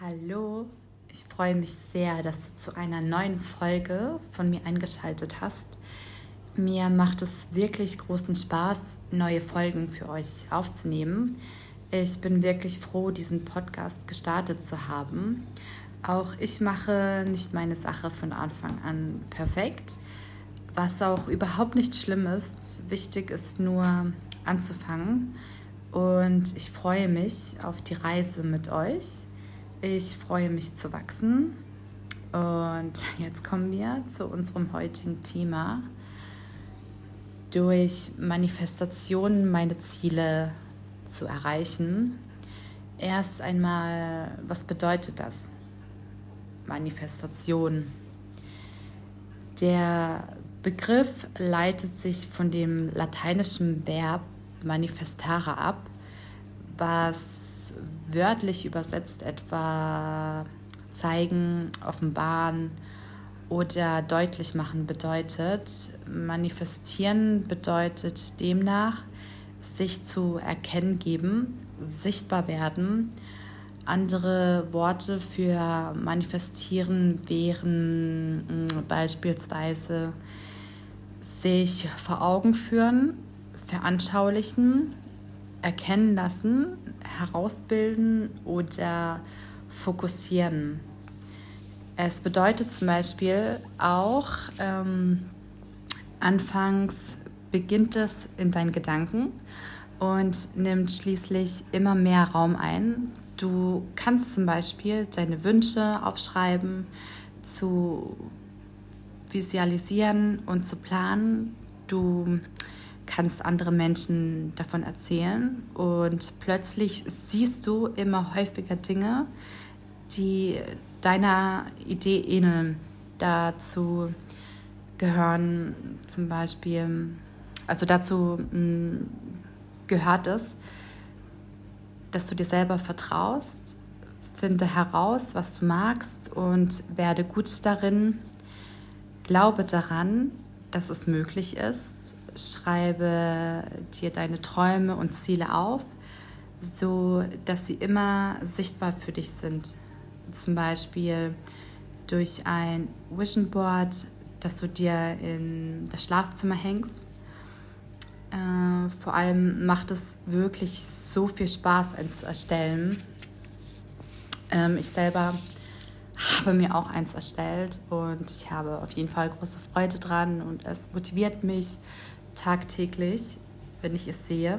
Hallo, ich freue mich sehr, dass du zu einer neuen Folge von mir eingeschaltet hast. Mir macht es wirklich großen Spaß, neue Folgen für euch aufzunehmen. Ich bin wirklich froh, diesen Podcast gestartet zu haben. Auch ich mache nicht meine Sache von Anfang an perfekt, was auch überhaupt nicht schlimm ist. Wichtig ist nur anzufangen. Und ich freue mich auf die Reise mit euch ich freue mich zu wachsen. Und jetzt kommen wir zu unserem heutigen Thema. Durch Manifestationen meine Ziele zu erreichen. Erst einmal, was bedeutet das? Manifestation. Der Begriff leitet sich von dem lateinischen Verb manifestare ab, was wörtlich übersetzt etwa zeigen, offenbaren oder deutlich machen bedeutet. Manifestieren bedeutet demnach sich zu erkennen geben, sichtbar werden. Andere Worte für manifestieren wären hm, beispielsweise sich vor Augen führen, veranschaulichen, erkennen lassen, herausbilden oder fokussieren. Es bedeutet zum Beispiel auch, ähm, anfangs beginnt es in deinen Gedanken und nimmt schließlich immer mehr Raum ein. Du kannst zum Beispiel deine Wünsche aufschreiben, zu visualisieren und zu planen. Du kannst andere Menschen davon erzählen und plötzlich siehst du immer häufiger Dinge, die deiner Idee ähneln. Dazu gehören zum Beispiel, also dazu mm, gehört es, dass du dir selber vertraust, finde heraus, was du magst und werde gut darin. Glaube daran, dass es möglich ist schreibe dir deine Träume und Ziele auf, so dass sie immer sichtbar für dich sind. Zum Beispiel durch ein Vision Board, das du dir in das Schlafzimmer hängst. Äh, vor allem macht es wirklich so viel Spaß, eins zu erstellen. Ähm, ich selber habe mir auch eins erstellt und ich habe auf jeden Fall große Freude dran und es motiviert mich, tagtäglich, wenn ich es sehe.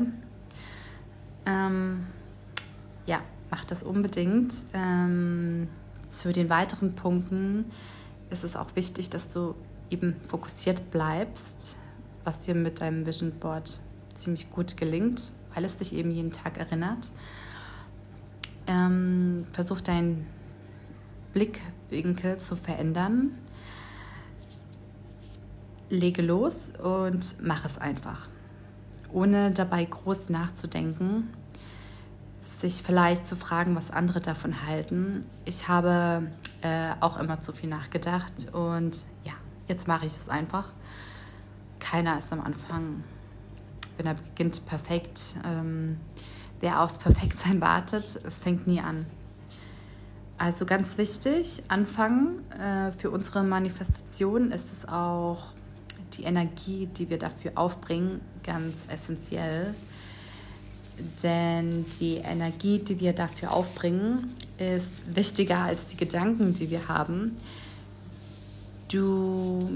Ähm, ja, mach das unbedingt. Ähm, zu den weiteren Punkten ist es auch wichtig, dass du eben fokussiert bleibst, was dir mit deinem Vision Board ziemlich gut gelingt, weil es dich eben jeden Tag erinnert. Ähm, versuch deinen Blickwinkel zu verändern lege los und mach es einfach. Ohne dabei groß nachzudenken, sich vielleicht zu fragen, was andere davon halten. Ich habe äh, auch immer zu viel nachgedacht und ja, jetzt mache ich es einfach. Keiner ist am Anfang, wenn er beginnt, perfekt. Ähm, wer aufs Perfektsein wartet, fängt nie an. Also ganz wichtig, anfangen. Äh, für unsere Manifestation ist es auch die Energie, die wir dafür aufbringen, ganz essentiell. Denn die Energie, die wir dafür aufbringen, ist wichtiger als die Gedanken, die wir haben. Du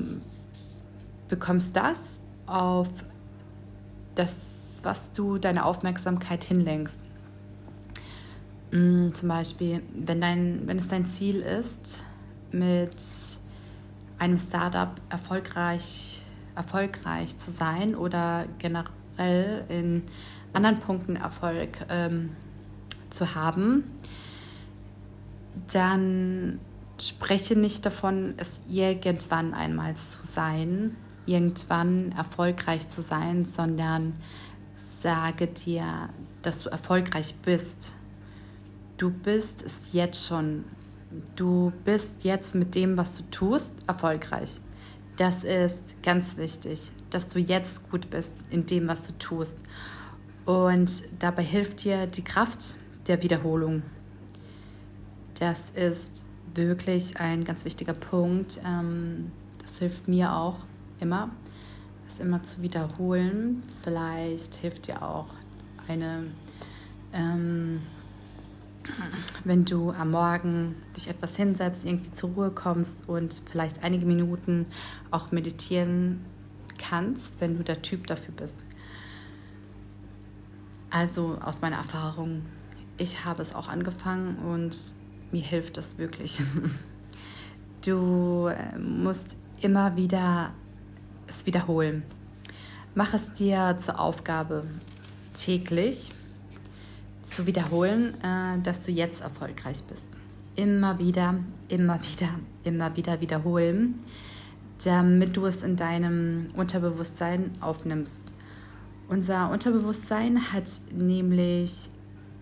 bekommst das auf das, was du deine Aufmerksamkeit hinlenkst. Mm, zum Beispiel, wenn, dein, wenn es dein Ziel ist, mit einem Startup erfolgreich erfolgreich zu sein oder generell in anderen Punkten Erfolg ähm, zu haben, dann spreche nicht davon, es irgendwann einmal zu sein, irgendwann erfolgreich zu sein, sondern sage dir, dass du erfolgreich bist. Du bist es jetzt schon. Du bist jetzt mit dem, was du tust, erfolgreich. Das ist ganz wichtig, dass du jetzt gut bist in dem, was du tust. Und dabei hilft dir die Kraft der Wiederholung. Das ist wirklich ein ganz wichtiger Punkt. Ähm, das hilft mir auch immer, es immer zu wiederholen. Vielleicht hilft dir auch eine, ähm, wenn du am Morgen dich etwas hinsetzt, irgendwie zur Ruhe kommst und vielleicht einige Minuten auch meditieren kannst, wenn du der Typ dafür bist. Also aus meiner Erfahrung, ich habe es auch angefangen und mir hilft es wirklich. Du äh, musst immer wieder es wiederholen. Mach es dir zur Aufgabe, täglich zu wiederholen, äh, dass du jetzt erfolgreich bist. Immer wieder, immer wieder, immer wieder wiederholen, damit du es in deinem Unterbewusstsein aufnimmst. Unser Unterbewusstsein hat nämlich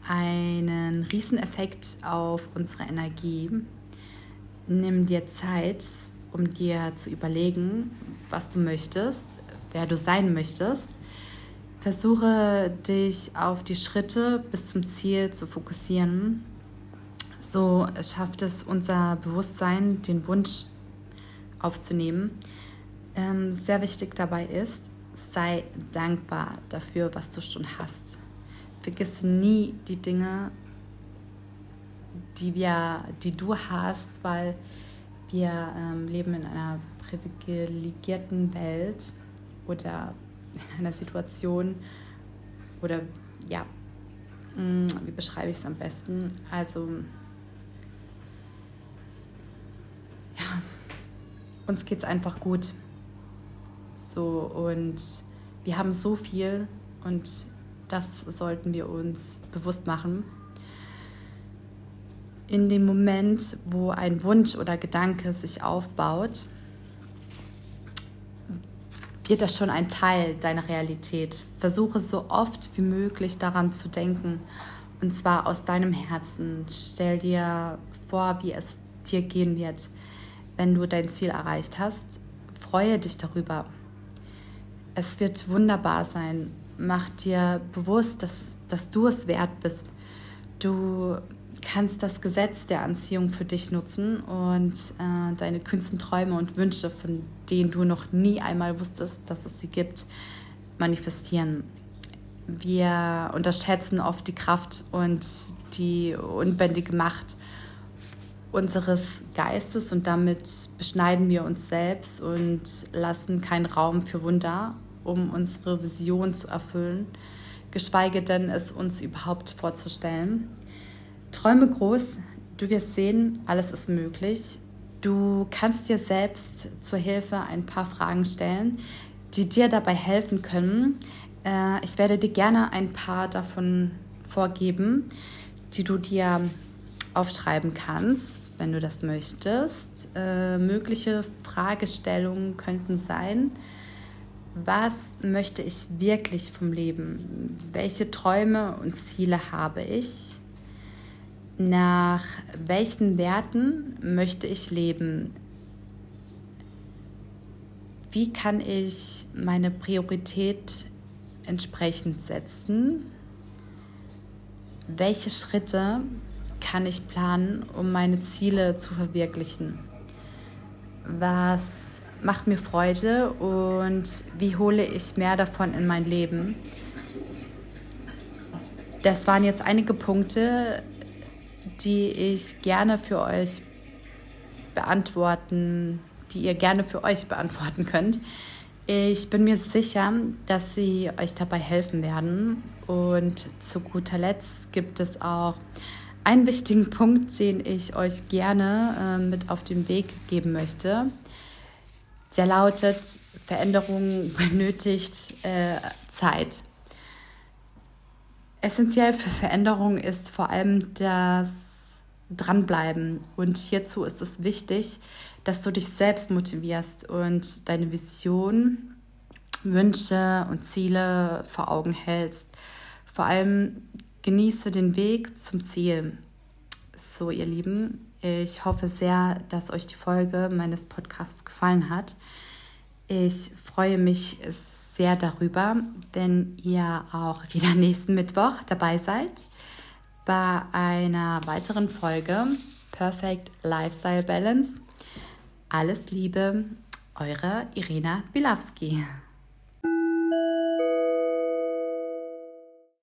einen Rieseneffekt auf unsere Energie. Nimm dir Zeit, um dir zu überlegen, was du möchtest, wer du sein möchtest. Versuche dich auf die Schritte bis zum Ziel zu fokussieren. So schafft es unser Bewusstsein, den Wunsch aufzunehmen. Ähm, sehr wichtig dabei ist, sei dankbar dafür, was du schon hast. Vergiss nie die Dinge, die, wir, die du hast, weil wir ähm, leben in einer privilegierten Welt oder in einer Situation oder ja, mm, wie beschreibe ich es am besten? Also, ja, uns geht es einfach gut. So und wir haben so viel und das sollten wir uns bewusst machen. In dem Moment, wo ein Wunsch oder Gedanke sich aufbaut, wird das schon ein Teil deiner Realität. Versuche so oft wie möglich daran zu denken und zwar aus deinem Herzen. Stell dir vor, wie es dir gehen wird, wenn du dein Ziel erreicht hast. Freue dich darüber. Es wird wunderbar sein. Mach dir bewusst, dass, dass du es wert bist. Du kannst das Gesetz der Anziehung für dich nutzen und äh, deine kühnsten Träume und Wünsche, von denen du noch nie einmal wusstest, dass es sie gibt, manifestieren. Wir unterschätzen oft die Kraft und die unbändige Macht unseres Geistes und damit beschneiden wir uns selbst und lassen keinen Raum für Wunder, um unsere Vision zu erfüllen, geschweige denn es uns überhaupt vorzustellen. Träume groß, du wirst sehen, alles ist möglich. Du kannst dir selbst zur Hilfe ein paar Fragen stellen, die dir dabei helfen können. Äh, ich werde dir gerne ein paar davon vorgeben, die du dir aufschreiben kannst, wenn du das möchtest. Äh, mögliche Fragestellungen könnten sein, was möchte ich wirklich vom Leben? Welche Träume und Ziele habe ich? Nach welchen Werten möchte ich leben? Wie kann ich meine Priorität entsprechend setzen? Welche Schritte kann ich planen, um meine Ziele zu verwirklichen? Was macht mir Freude und wie hole ich mehr davon in mein Leben? Das waren jetzt einige Punkte, die ich gerne für euch beantworten, die ihr gerne für euch beantworten könnt. Ich bin mir sicher, dass sie euch dabei helfen werden. Und zu guter Letzt gibt es auch einen wichtigen Punkt, den ich euch gerne äh, mit auf den Weg geben möchte. Der lautet, Veränderung benötigt äh, Zeit. Essentiell für Veränderung ist vor allem das Dranbleiben. Und hierzu ist es wichtig, dass du dich selbst motivierst und deine Vision, Wünsche und Ziele vor Augen hältst. Vor allem genieße den Weg zum Ziel. So, ihr Lieben, ich hoffe sehr, dass euch die Folge meines Podcasts gefallen hat. Ich freue mich sehr sehr darüber, wenn ihr auch wieder nächsten Mittwoch dabei seid bei einer weiteren Folge Perfect Lifestyle Balance. Alles Liebe, eure Irena Bilawski.